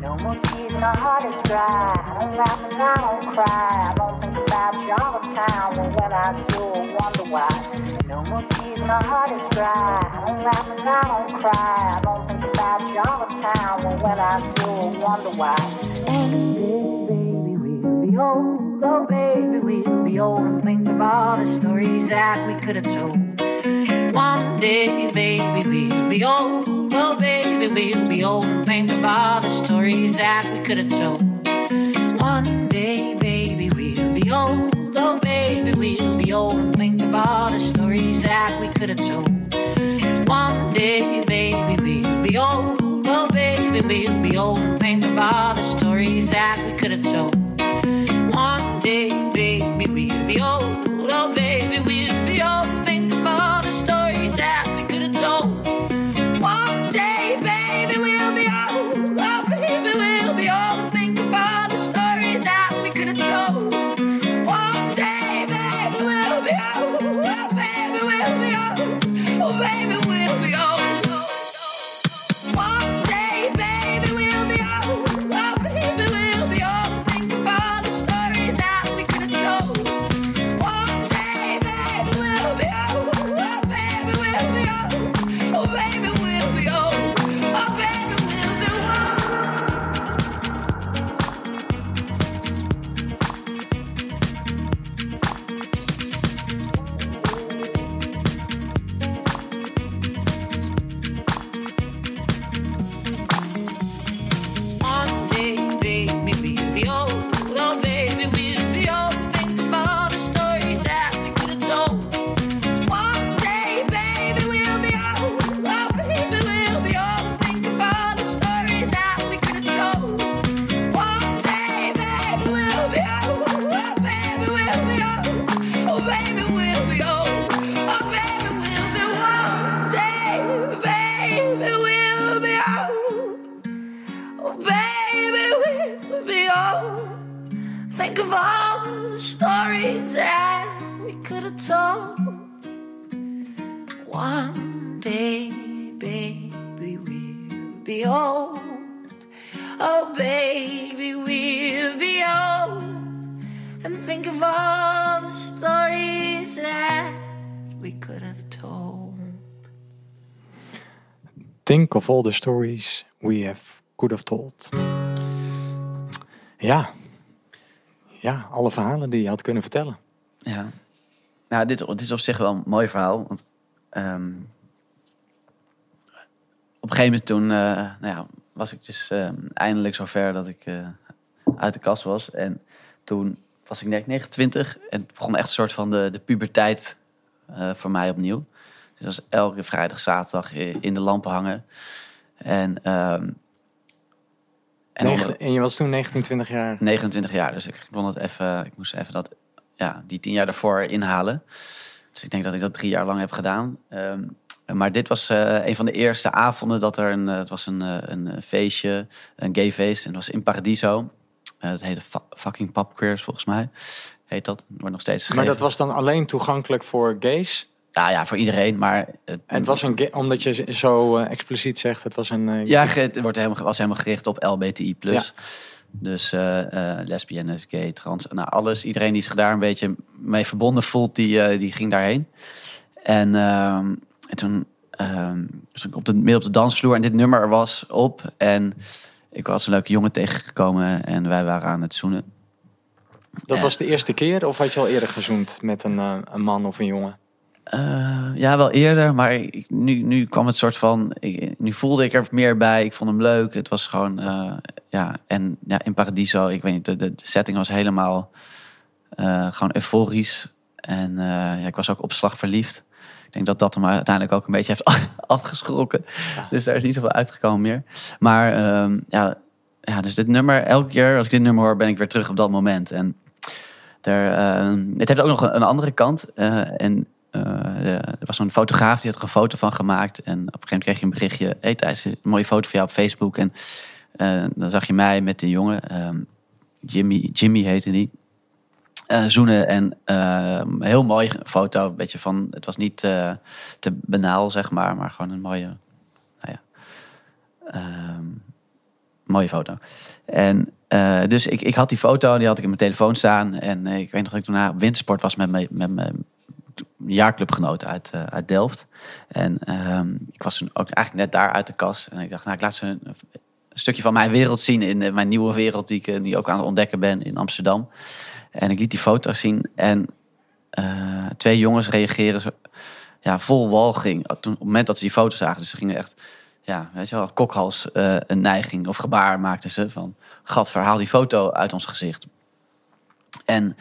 Speaker 4: No more tears, my heart is dry. I don't laugh and I don't cry. I don't think about you all the time. Well, when I do, I wonder why. No more tears, my heart is dry. I don't laugh and I don't cry. I don't think about you all the time. Well, when I do, I wonder why. Old. Oh, baby, we'll be old and think of all the stories that we could have told. One day, baby, we'll be old. Oh, baby, we'll be old and think of all the stories that we could have told. One day, baby, we'll be old. Oh, baby, we'll be old and think of all the stories that we could have told. One day, baby, we'll be old. Oh, baby, we'll be old and think of all the stories that we could have told. Think of all the stories we have could have told.
Speaker 1: Ja. Ja, alle verhalen die je had kunnen vertellen.
Speaker 2: Ja. Nou, dit, is op zich wel een mooi verhaal. Want, ehm, op een gegeven moment toen eh, nou ja, was ik dus ehm, eindelijk zover dat ik eh, uit de kast was. En toen was ik net 29 en het begon echt een soort van de, de puberteit eh, voor mij opnieuw. Dus dat elke vrijdag, zaterdag i- in de lampen hangen. En, ehm, en
Speaker 1: Negen- en je was toen 19, 20 jaar.
Speaker 2: 29 jaar, dus ik kon het even, ik moest even dat, ja, die tien jaar daarvoor inhalen. Dus ik denk dat ik dat drie jaar lang heb gedaan. Ehm, maar dit was eh, een van de eerste avonden dat er een, eh, het was een, eh, een eh, feestje, een gay feest, en dat was in Paradiso. Eh het heette fucking Pop Queers volgens mij, heet dat. Wordt nog steeds
Speaker 1: Maar dat was dan alleen toegankelijk voor gays.
Speaker 2: Ja, ja, voor iedereen, maar... Het,
Speaker 1: was een omdat je zo eh, expliciet zegt, het was een. eh,
Speaker 2: Ja, het wordt helemaal, was helemaal gericht op LBTI+. Dus eh eh lesbiennes, gay, trans, nou alles. Iedereen die zich daar een beetje mee verbonden voelt, die, die ging daarheen. En, ehm, en toen ehm was ik op de, midden op de dansvloer en dit nummer was op. En ik was een leuke jongen tegengekomen en wij waren aan het zoenen.
Speaker 1: dat was de eerste keer, of had je al eerder gezoend met een, een man of een jongen?
Speaker 2: Eh, ja, wel eerder, maar ik, nu, nu kwam het soort van. Ik, nu voelde ik er meer bij. Ik vond hem leuk. Het was gewoon. eh, ja, en ja, in Paradiso, ik weet niet, de, de, setting was helemaal. eh, gewoon euforisch. En ja, ik was ook op slag verliefd. Ik denk dat dat hem uiteindelijk ook een beetje heeft afgeschrokken. Dus daar is niet zoveel uitgekomen meer. Maar ehm, ja, ja, dus dit nummer, elke keer als ik dit nummer hoor, ben ik weer terug op dat moment. En er, eh, het heeft ook nog een, andere kant. en er was zo'n fotograaf die had er een foto van gemaakt. En op een gegeven moment kreeg je een berichtje. Hey Thijs, een mooie foto van jou op Facebook. En eh, dan zag je mij met die jongen. ehm, Jimmy, Jimmy heette die. eh, zoenen en ehm, heel mooi foto. Een beetje van, het was niet eh, te banaal, zeg maar. Maar gewoon een mooie, nou ja, ehm, mooie foto. En eh, dus ik, ik had die foto, die had ik in mijn telefoon staan. En eh, ik weet nog dat ik toen naar wintersport was met mijn, met jaarclubgenoten uit, eh, uit Delft. En ehm, ik was toen ook eigenlijk net daar uit de kast. En ik dacht, nou, ik laat ze een, stukje van mijn wereld zien in eh, mijn nieuwe wereld die ik eh, nu ook aan het ontdekken ben in Amsterdam. En ik liet die foto's zien en twee jongens reageren ja, vol walging toen, op het moment dat ze die foto zagen. Dus ze gingen echt, ja, weet je wel, kokhals een neiging of gebaar maakten ze van, gadver, haal die foto uit ons gezicht. En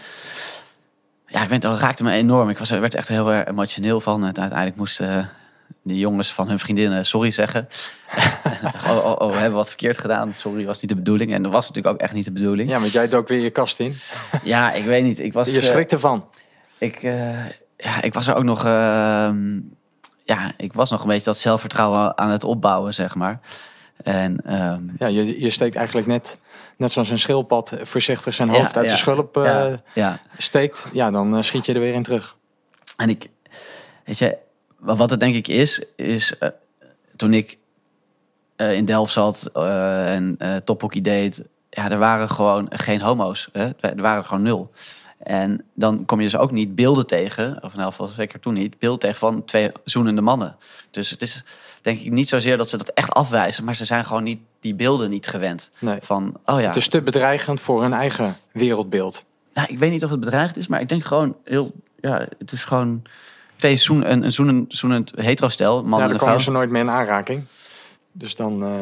Speaker 2: ja, ik weet, dat raakte me enorm. Ik was, er werd echt heel erg emotioneel van. En uiteindelijk moesten de jongens van hun vriendinnen sorry zeggen. oh, oh, oh, we hebben wat verkeerd gedaan. Sorry, was niet de bedoeling. En dat was natuurlijk ook echt niet de bedoeling. Ja,
Speaker 1: Ja, want jij dook weer je kast in.
Speaker 2: ik weet niet. Ik was,
Speaker 1: Je
Speaker 2: eh,
Speaker 1: schrikt ervan.
Speaker 2: ik, eh, ja, ik was er ook nog... ehm, ja, ik was nog een beetje dat zelfvertrouwen aan het opbouwen, zeg maar. En ehm,
Speaker 1: Ja, je, je steekt eigenlijk net, net zoals een schildpad voorzichtig zijn
Speaker 2: Ja,
Speaker 1: hoofd uit
Speaker 2: ja,
Speaker 1: de schulp eh,
Speaker 2: ja,
Speaker 1: steekt. Ja, dan eh, schiet je er weer in terug.
Speaker 2: En ik, weet je, wa- wat het denk ik is, is eh, toen ik in Delft zat en eh tophockey deed, ja, er waren gewoon geen homo's. Hè? Er waren gewoon nul. En dan kom je dus ook niet beelden tegen, of in elk geval zeker toen niet, beelden tegen van twee zoenende mannen. Dus het is denk ik niet zozeer dat ze dat echt afwijzen, maar ze zijn gewoon niet die beelden niet gewend.
Speaker 1: Nee.
Speaker 2: Van, oh ja,
Speaker 1: Het is te bedreigend voor hun eigen wereldbeeld.
Speaker 2: nou, ik weet niet of het bedreigd is, maar ik denk gewoon heel, ja, het is gewoon twee zoen, een, een zoenend, zoenend hetero-stel, man
Speaker 1: Ja,
Speaker 2: en vrouw.
Speaker 1: komen ze nooit meer in aanraking. Dus dan... eh,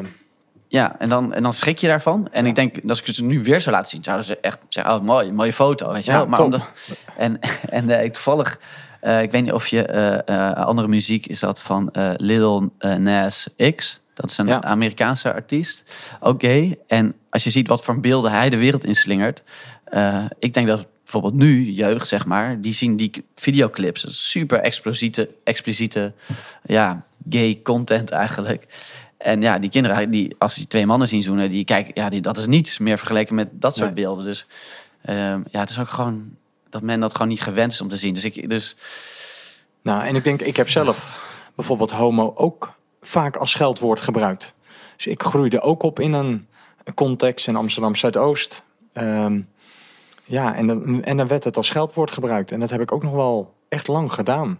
Speaker 2: Ja, en dan, en dan schrik je daarvan. En ik denk, als ik het ze nu weer zou laten zien, zouden ze echt zeggen, oh, mooi, mooie foto, weet je
Speaker 1: Ja,
Speaker 2: wel. Maar omdat, en en eh, ik toevallig, eh, ik weet niet of je, andere muziek is dat van eh, Nas X. Dat is een
Speaker 1: Ja.
Speaker 2: Amerikaanse artiest, gay. En als je ziet wat voor beelden hij de wereld inslingert. eh ik denk dat bijvoorbeeld nu, jeugd zeg maar, die zien die videoclips. Dat is super expliciete, expliciete ja, gay content eigenlijk. En ja, die kinderen, die, als die twee mannen zien zoenen, die kijken, ja, die, dat is niets meer vergeleken met dat soort
Speaker 1: Nee.
Speaker 2: beelden. Dus ehm, ja, het is ook gewoon, dat men dat gewoon niet gewend is om te zien. Dus ik, dus
Speaker 1: Nou, en ik denk, ik heb zelf bijvoorbeeld homo ook vaak als scheldwoord gebruikt. Dus ik groeide ook op in een context in Amsterdam Zuidoost. Ehm, ja, en dan, en dan werd het als scheldwoord gebruikt. En dat heb ik ook nog wel echt lang gedaan.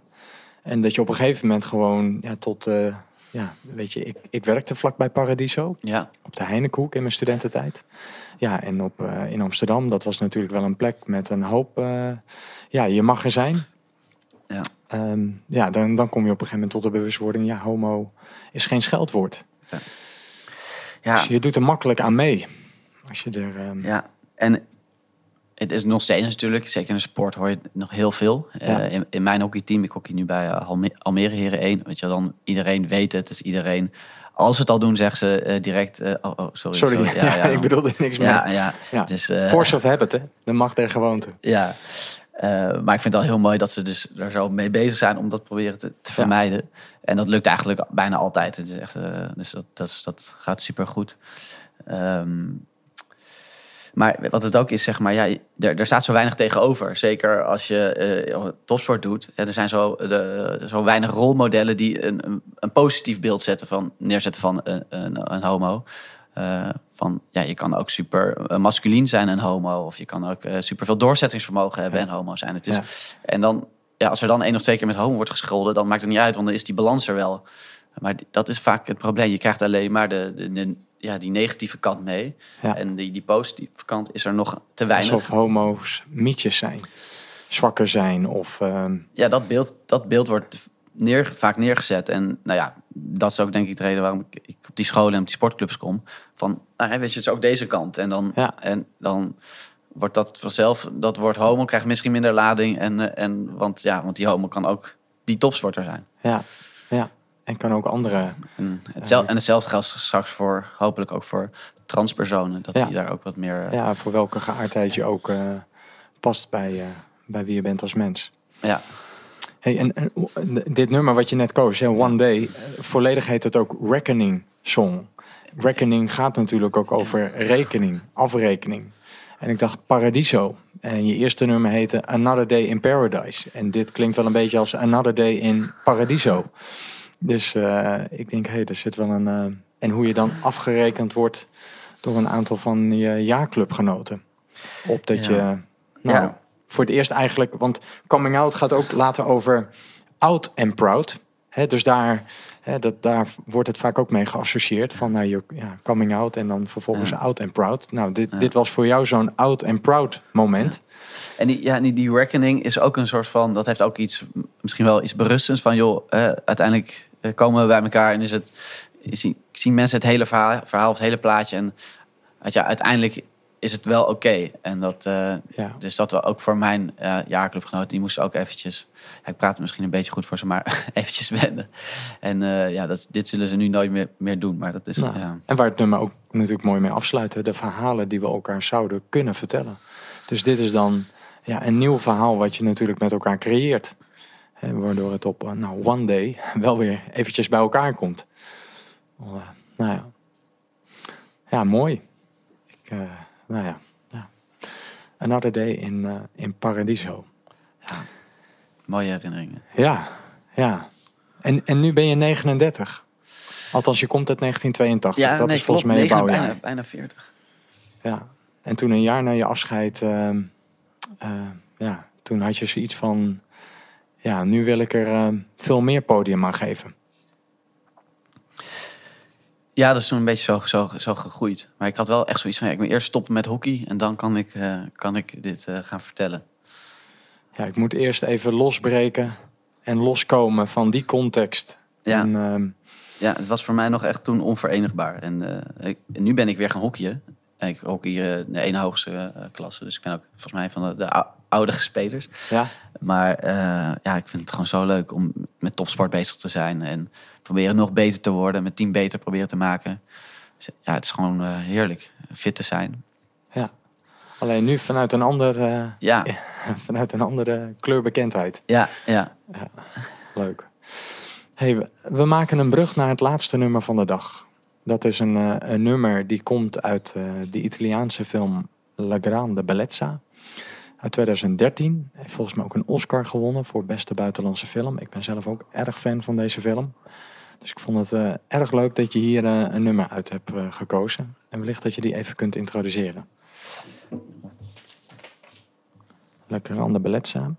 Speaker 1: En dat je op een gegeven moment gewoon ja, tot, eh, ja, weet je, ik, ik werkte vlakbij Paradiso
Speaker 2: ja,
Speaker 1: op de Heinekenhoek in mijn studententijd. Ja, en op, eh, in Amsterdam, dat was natuurlijk wel een plek met een hoop, eh, ja, je mag er zijn.
Speaker 2: ja.
Speaker 1: Ehm, ja, dan, dan kom je op een gegeven moment tot de bewustwording, ja, homo is geen scheldwoord.
Speaker 2: ja.
Speaker 1: Dus je doet er makkelijk aan mee. Als je er, ehm,
Speaker 2: Ja, en het is nog steeds natuurlijk, zeker in de sport hoor je nog heel veel. Eh,
Speaker 1: Ja.
Speaker 2: in, in mijn hockeyteam, ik hockey nu bij eh, Alme- Almere Heren 1, weet je dan iedereen weet het. Dus iedereen, als ze het al doen, zeggen ze eh, direct, oh, oh, sorry.
Speaker 1: sorry,
Speaker 2: Ja, ja,
Speaker 1: ik bedoelde niks meer.
Speaker 2: Ja, ja.
Speaker 1: Ja.
Speaker 2: Dus, eh,
Speaker 1: Force of habit, hè? De macht der gewoonte.
Speaker 2: ja. Eh, maar ik vind het al heel mooi dat ze dus er zo mee bezig zijn om dat proberen te, te vermijden. En dat lukt eigenlijk bijna altijd. Het is echt, eh, dus dat, dat, is- dat gaat super goed. maar wat het ook is, zeg maar, ja, er, er staat zo weinig tegenover. Zeker als je eh, topsport doet. Ja, er zijn zo, de, zo weinig rolmodellen die een, een, een positief beeld zetten van, neerzetten van een, een, een homo. Eh, van, ja, je kan ook super eh, masculien zijn en homo. Of je kan ook eh, super veel doorzettingsvermogen hebben en homo zijn. Het is,
Speaker 1: Ja.
Speaker 2: En dan, ja, als er dan één of twee keer met homo wordt gescholden, dan maakt het niet uit, want dan is die balans er wel. Maar dat is vaak het probleem. Je krijgt alleen maar de, de, de- ja, die negatieve kant mee.
Speaker 1: Ja.
Speaker 2: En die, die positieve kant is er nog te weinig.
Speaker 1: Alsof homo's mietjes zijn. Zwakker zijn of... ehm,
Speaker 2: Ja, dat beeld, dat beeld wordt neer, vaak neergezet. En nou ja, dat is ook denk ik de reden waarom ik, ik op die scholen en op die sportclubs kom. Van, nou, weet je, het is ook deze kant. En dan,
Speaker 1: Ja.
Speaker 2: en dan wordt dat vanzelf, dat woord homo krijgt misschien minder lading. En, eh, en, want, ja, want die homo kan ook die topsporter zijn.
Speaker 1: ja, ja. En kan ook andere...
Speaker 2: En, hetzelfde, en hetzelfde geldt straks voor, hopelijk ook voor transpersonen. Dat
Speaker 1: Ja.
Speaker 2: die daar ook wat meer... eh,
Speaker 1: Ja, voor welke geaardheid je ook eh, past bij, eh, bij wie je bent als mens.
Speaker 2: ja.
Speaker 1: Hey, en, dit nummer wat je net koos, hè, One Day, eh, volledig heet het ook Reckoning Song. Reckoning gaat natuurlijk ook over rekening, afrekening. En ik dacht Paradiso. En je eerste nummer heette Another Day in Paradise. En dit klinkt wel een beetje als Another Day in Paradiso. Dus eh, ik denk, hé, hey, er zit wel een... eh, en hoe je dan afgerekend wordt door een aantal van je jaarclubgenoten. Op dat
Speaker 2: Ja.
Speaker 1: je... Nou,
Speaker 2: Ja.
Speaker 1: Voor het eerst eigenlijk... Want coming out gaat ook later over oud en proud. Hè, dus daar, dat, daar wordt het vaak ook mee geassocieerd. Van nou, je ja, coming out en dan vervolgens
Speaker 2: Ja.
Speaker 1: oud en proud. Nou, dit, dit was voor jou zo'n oud en proud moment.
Speaker 2: En die, ja, die, die reckoning is ook een soort van, dat heeft ook iets, misschien wel iets berustends van, joh, uiteindelijk eh, komen we bij elkaar en is het, zien, zien mensen het hele verhaal, verhaal het hele plaatje en je, uiteindelijk is het wel oké. En dat, eh,
Speaker 1: Ja.
Speaker 2: dus dat we ook voor mijn eh jaarclubgenoten, die moesten ook eventjes, ja, ik praat misschien een beetje goed voor ze, maar eventjes wennen. En eh, ja, dat, dit zullen ze nu nooit meer, meer doen, maar dat is,
Speaker 1: Nou,
Speaker 2: ja.
Speaker 1: En waar het nummer ook natuurlijk mooi mee afsluiten. De verhalen die we elkaar zouden kunnen vertellen. Dus dit is dan ja, een nieuw verhaal wat je natuurlijk met elkaar creëert. Hè, waardoor het op nou, one day wel weer eventjes bij elkaar komt. Nou ja. Ja, mooi. Ik, nou ja, ja. Another day in, eh, in Paradiso.
Speaker 2: mooie herinneringen.
Speaker 1: Ja, ja. En, en nu ben je 39. Althans, je komt uit 1982. dat
Speaker 2: nee,
Speaker 1: is volgens mij je bouwjaar.
Speaker 2: bijna, bijna 40.
Speaker 1: Ja. En toen een jaar na je afscheid, ehm, eh, ja, toen had je zoiets van, ja, nu wil ik er ehm, veel meer podium aan geven.
Speaker 2: Ja, dat is toen een beetje zo, zo, zo gegroeid. Maar ik had wel echt zoiets van, ja, ik moet eerst stoppen met hockey en dan kan ik, eh, kan ik dit eh, gaan vertellen.
Speaker 1: Ja, ik moet eerst even losbreken en loskomen van die context.
Speaker 2: Ja.
Speaker 1: En, ehm,
Speaker 2: Ja, het was voor mij nog echt toen onverenigbaar. En eh, ik, nu ben ik weer gaan hockeyen. En ik hockey eh, de ene hoogste eh, klasse, dus ik ben ook volgens mij van de, de ou- oudere spelers.
Speaker 1: ja,
Speaker 2: Maar eh, ja, ik vind het gewoon zo leuk om met topsport bezig te zijn en proberen nog beter te worden, mijn team beter proberen te maken. Dus, ja, het is gewoon eh, heerlijk, fit te zijn.
Speaker 1: ja. Alleen nu vanuit een, ander, eh,
Speaker 2: Ja,
Speaker 1: vanuit een andere kleurbekendheid.
Speaker 2: ja, ja.
Speaker 1: Leuk. Hey, we, maken een brug naar het laatste nummer van de dag. Dat is een, eh, een nummer die komt uit de Italiaanse film La Grande Bellezza. uit 2013. Heeft volgens mij ook een Oscar gewonnen voor beste buitenlandse film. Ik ben zelf ook erg fan van deze film. Dus ik vond het eh, erg leuk dat je hier eh, een nummer uit hebt eh, gekozen. En wellicht dat je die even kunt introduceren. Lekker aan de.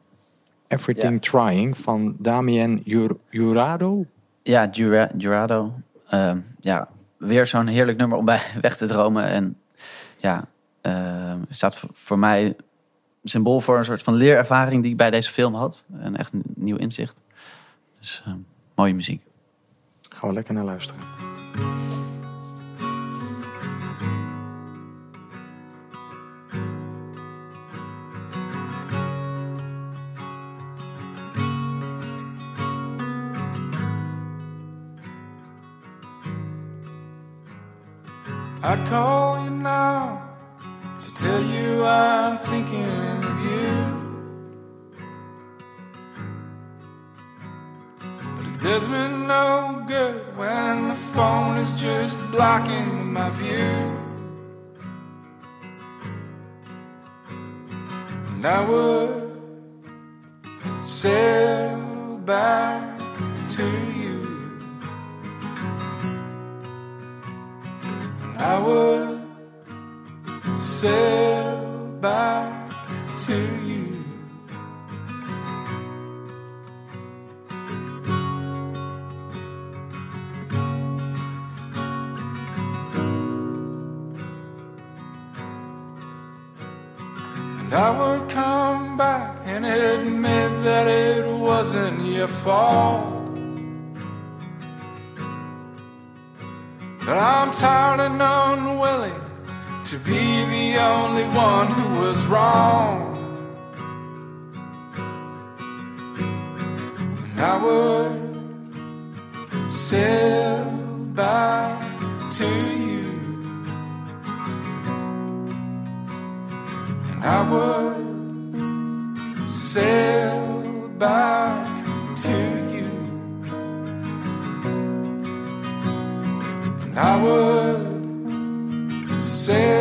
Speaker 1: Everything Trying van Damien Jur- Jurado.
Speaker 2: Ja, Jura, Jurado. Ehm, ja, weer zo'n heerlijk nummer om bij weg te dromen. En ja, ehm, staat voor- mij symbool voor een soort van leerervaring die ik bij deze film had. En echt een nieuw inzicht. Dus ehm, mooie muziek.
Speaker 1: We lekker naar luisteren.
Speaker 5: I'm and unwilling to be the only one who was wrong. And I would sail back to you. And I would sail back to you. And I would say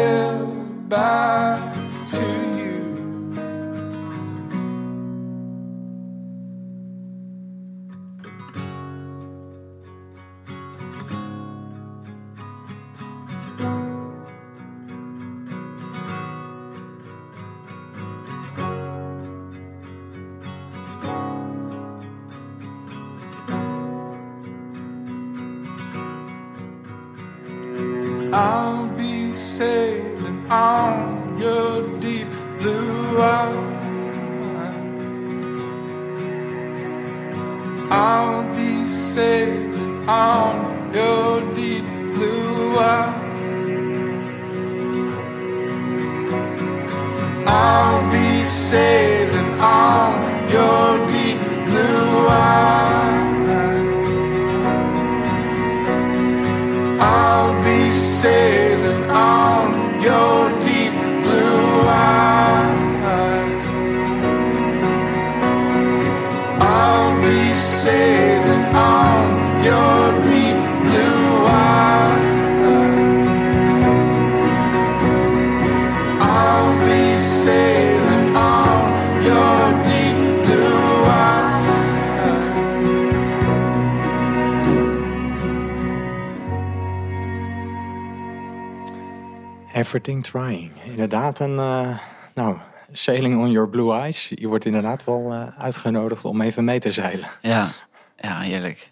Speaker 1: Everything Trying. Inderdaad een, eh, nou, Sailing on Your Blue Eyes. Je wordt inderdaad wel eh, uitgenodigd om even mee te zeilen.
Speaker 2: Ja, ja, heerlijk.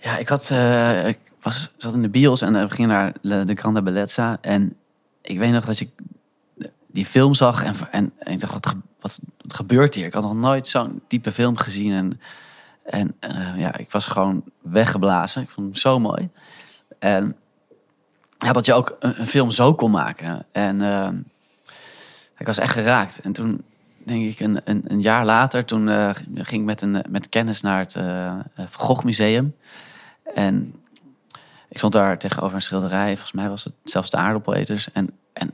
Speaker 2: Ja, ik had, eh, ik was, zat in de bios en we gingen naar de, de Grande Bellezza. En ik weet nog dat ik die film zag en, en, en ik dacht, wat, wat, gebeurt hier? Ik had nog nooit zo'n type film gezien. En, en ja, ik was gewoon weggeblazen. Ik vond hem zo mooi. En ja, dat je ook een, film zo kon maken. En eh, ik was echt geraakt. En toen, denk ik, een, een, een jaar later, toen eh, ging ik met, een, met kennis naar het Van Gogh Museum. En ik stond daar tegenover een schilderij. Volgens mij was het zelfs de aardappeleters. En, en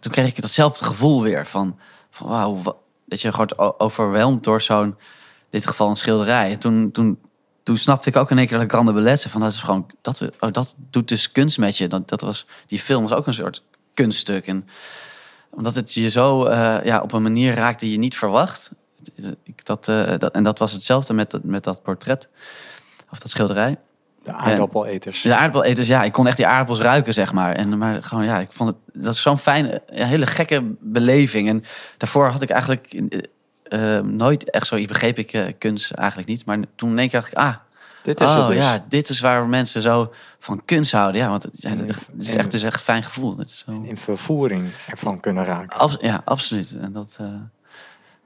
Speaker 2: toen kreeg ik datzelfde gevoel weer van, van wauw, wa- dat je o- overweldigd door zo'n, in dit geval een schilderij. En toen, toen, toen snapte ik ook in één keer de grande beletse van dat is gewoon, dat, we- oh, dat doet dus kunst met je. Dat, dat was, die film was ook een soort kunststuk. En omdat het je zo eh, ja, op een manier raakt die je niet verwacht. Ik, dat, eh, dat, en dat was hetzelfde met, dat- met dat portret. Of dat schilderij.
Speaker 1: De aardappeleters.
Speaker 2: De aardappeleters, ja, ik kon echt die aardappels ruiken, zeg maar. En, maar gewoon, ja, ik vond het, dat is zo'n fijne, hele gekke beleving. En daarvoor had ik eigenlijk eh, eh, nooit echt zoiets, begreep ik eh, kunst eigenlijk niet. Maar toen in één keer dacht ik, ah,
Speaker 1: Dit is
Speaker 2: oh
Speaker 1: het dus.
Speaker 2: ja, dit is waar mensen zo van kunst houden. Ja, want het, ja,
Speaker 1: En-
Speaker 2: het is echt, het is echt een fijn gevoel. Het is zo,
Speaker 1: In vervoering ervan kunnen raken.
Speaker 2: Abs- ja, absoluut. En dat, eh,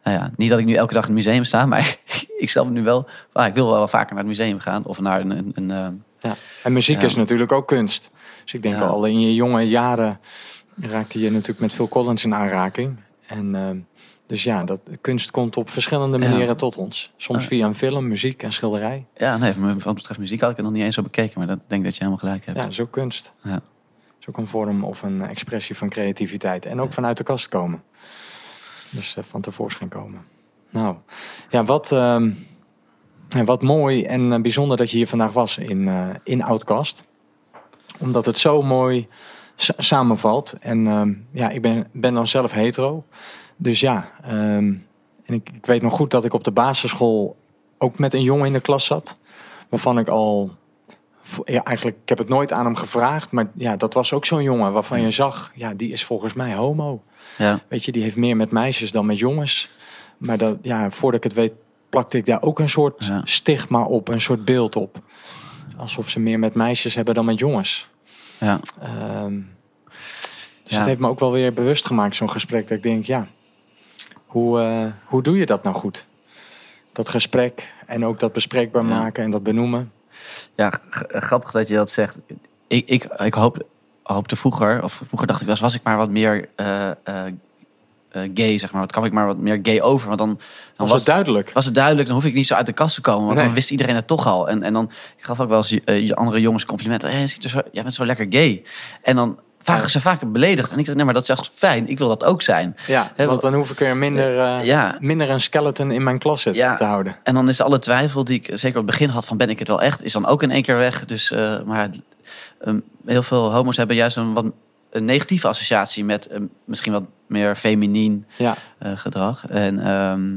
Speaker 2: nou ja, niet dat ik nu elke dag in het museum sta, maar ik snap het nu wel. Ah, ik wil wel vaker naar het museum gaan of naar een, een, een eh,
Speaker 1: Ja. En muziek is natuurlijk ook kunst. Dus ik denk al in je jonge jaren raakte je natuurlijk met Phil Collins in aanraking. En ehm, dus ja, dat, kunst komt op verschillende
Speaker 2: Ja.
Speaker 1: manieren tot ons. Soms via een film, muziek en schilderij.
Speaker 2: Ja, nee, wat wat betreft muziek had ik het nog niet eens zo bekeken. Maar dat ik denk dat je helemaal gelijk hebt.
Speaker 1: Ja, ook kunst.
Speaker 2: Ja.
Speaker 1: Dat is ook een vorm of een expressie van creativiteit. En ook vanuit de kast komen. Dus eh, van tevoorschijn komen. Nou, ja, wat, ja, wat mooi en eh, bijzonder dat je hier vandaag was in, eh in Outcast. Omdat het zo mooi sa- samenvalt. En ehm, ja, ik ben, ben dan zelf hetero. Dus ja, ehm, en ik, ik weet nog goed dat ik op de basisschool ook met een jongen in de klas zat. Waarvan ik al Ja, eigenlijk, ik heb het nooit aan hem gevraagd. Maar ja, dat was ook zo'n jongen waarvan je zag... Ja, die is volgens mij homo.
Speaker 2: Ja,
Speaker 1: Weet je, die heeft meer met meisjes dan met jongens. Maar dat, ja, voordat ik het weet, plakte ik daar ook een soort
Speaker 2: Ja.
Speaker 1: stigma op. Een soort beeld op. Alsof ze meer met meisjes hebben dan met jongens.
Speaker 2: ja.
Speaker 1: Ehm, dus
Speaker 2: Ja.
Speaker 1: het heeft me ook wel weer bewust gemaakt, zo'n gesprek. Dat ik denk, ja, hoe, eh, hoe doe je dat nou goed? Dat gesprek en ook dat bespreekbaar
Speaker 2: Ja.
Speaker 1: maken en dat benoemen.
Speaker 2: ja grappig dat je dat zegt. Ik, ik, ik hoop, hoopte vroeger, of vroeger dacht ik wel eens, was ik maar wat meer eh, eh, gay, zeg maar. Wat kwam ik maar wat meer gay over? Want dan, dan
Speaker 1: Was,
Speaker 2: was,
Speaker 1: het duidelijk?
Speaker 2: was het duidelijk, dan hoef ik niet zo uit de kast te komen. Want
Speaker 1: Nee.
Speaker 2: dan wist iedereen het toch al. En, en dan, ik gaf ook wel eens je andere jongens complimenten. Hey, ziet er zo, jij bent zo lekker gay. En dan waren ze vaak beledigd. En ik dacht, nee, maar dat is echt fijn. Ik wil dat ook zijn.
Speaker 1: Ja, want dan hoef ik er minder, eh,
Speaker 2: Ja.
Speaker 1: minder een skeleton in mijn closet
Speaker 2: Ja.
Speaker 1: te houden.
Speaker 2: En dan is alle twijfel die ik zeker op het begin had van ben ik het wel echt, is dan ook in één keer weg. Dus, eh, maar ehm, heel veel homo's hebben juist een wat een negatieve associatie met ehm, misschien wat meer feminien
Speaker 1: Ja,
Speaker 2: eh, gedrag. En, ehm,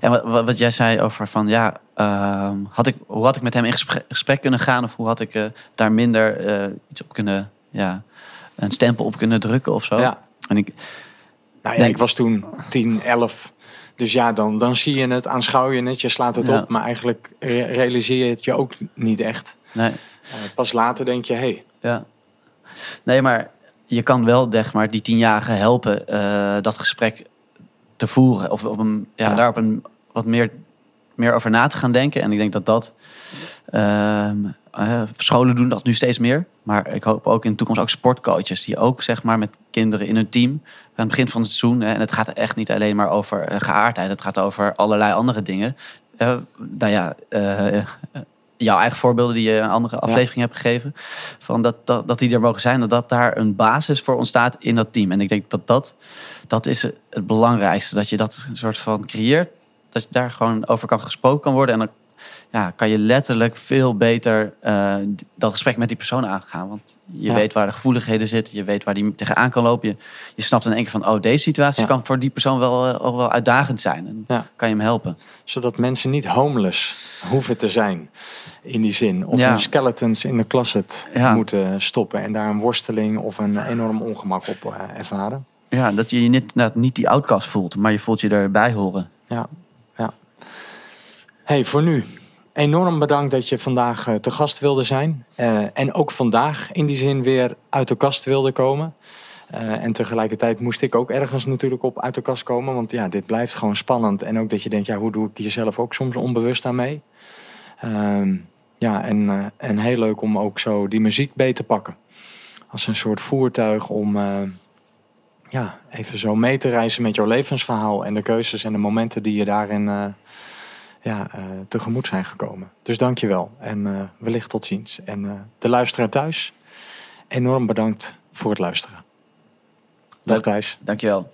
Speaker 2: en wat, wat, jij zei over van ja, had ik, hoe had ik met hem in gesprek, gesprek kunnen gaan of hoe had ik eh, daar minder eh, iets op kunnen, ja, een stempel op kunnen drukken of zo.
Speaker 1: ja.
Speaker 2: En ik,
Speaker 1: Nou ja, ik was toen 10, 11. Dus ja, dan, dan zie je het, aanschouw je het, je slaat het
Speaker 2: Ja.
Speaker 1: op. Maar eigenlijk re- realiseer je het je ook niet echt.
Speaker 2: nee,
Speaker 1: Eh, pas later denk je, hé, hey,
Speaker 2: Ja. Nee, maar je kan wel zeg maar, die tienjarigen helpen eh, dat gesprek te voeren. Of op een, ja,
Speaker 1: Ja.
Speaker 2: daar op een wat meer, meer over na te gaan denken. En ik denk dat dat... ehm, eh, scholen doen dat nu steeds meer. Maar ik hoop ook in de toekomst ook sportcoaches... die ook zeg maar, met kinderen in hun team... aan het begin van het seizoen... Hè, en het gaat echt niet alleen maar over eh, geaardheid. Het gaat over allerlei andere dingen. Eh, nou ja... jouw eigen voorbeelden die je een andere aflevering hebt gegeven. Van dat, dat, dat die er mogen zijn. Dat, dat daar een basis voor ontstaat in dat team. En ik denk dat dat, dat is het belangrijkste. Dat je dat soort van creëert. Dat je daar gewoon over kan gesproken kan worden. En dan ja, kan je letterlijk veel beter eh, dat gesprek met die persoon aangaan. Want je
Speaker 1: Ja.
Speaker 2: weet waar de gevoeligheden zitten. Je weet waar die tegenaan kan lopen. Je, je snapt in één keer van... oh, deze situatie
Speaker 1: Ja.
Speaker 2: kan voor die persoon wel, eh, ook wel uitdagend zijn. En
Speaker 1: Ja.
Speaker 2: kan je hem helpen.
Speaker 1: zodat mensen niet homeless hoeven te zijn. In die zin. Of hun skeletons in de closet moeten stoppen. En daar een worsteling of een enorm ongemak op eh, ervaren.
Speaker 2: Ja, dat je je niet, nou, niet die outcast voelt. Maar je voelt je erbij horen.
Speaker 1: Ja, ja. Hey, voor nu. Enorm bedankt dat je vandaag eh, te gast wilde zijn. Eh, en ook vandaag in die zin weer uit de kast wilde komen. Eh, en tegelijkertijd moest ik ook ergens natuurlijk op uit de kast komen. Want ja, dit blijft gewoon spannend. En ook dat je denkt, ja, hoe doe ik jezelf ook soms onbewust aan mee? Ehm, ja, en, en heel leuk om ook zo die muziek beet te pakken. Als een soort voertuig om ja, even zo mee te reizen met jouw levensverhaal. En de keuzes en de momenten die je daarin ja, eh, tegemoet zijn gekomen. Dus dank je wel. En eh, wellicht tot ziens. En eh, de luisteraar thuis, enorm bedankt voor het luisteren. Dag. Thijs.
Speaker 2: Dankjewel.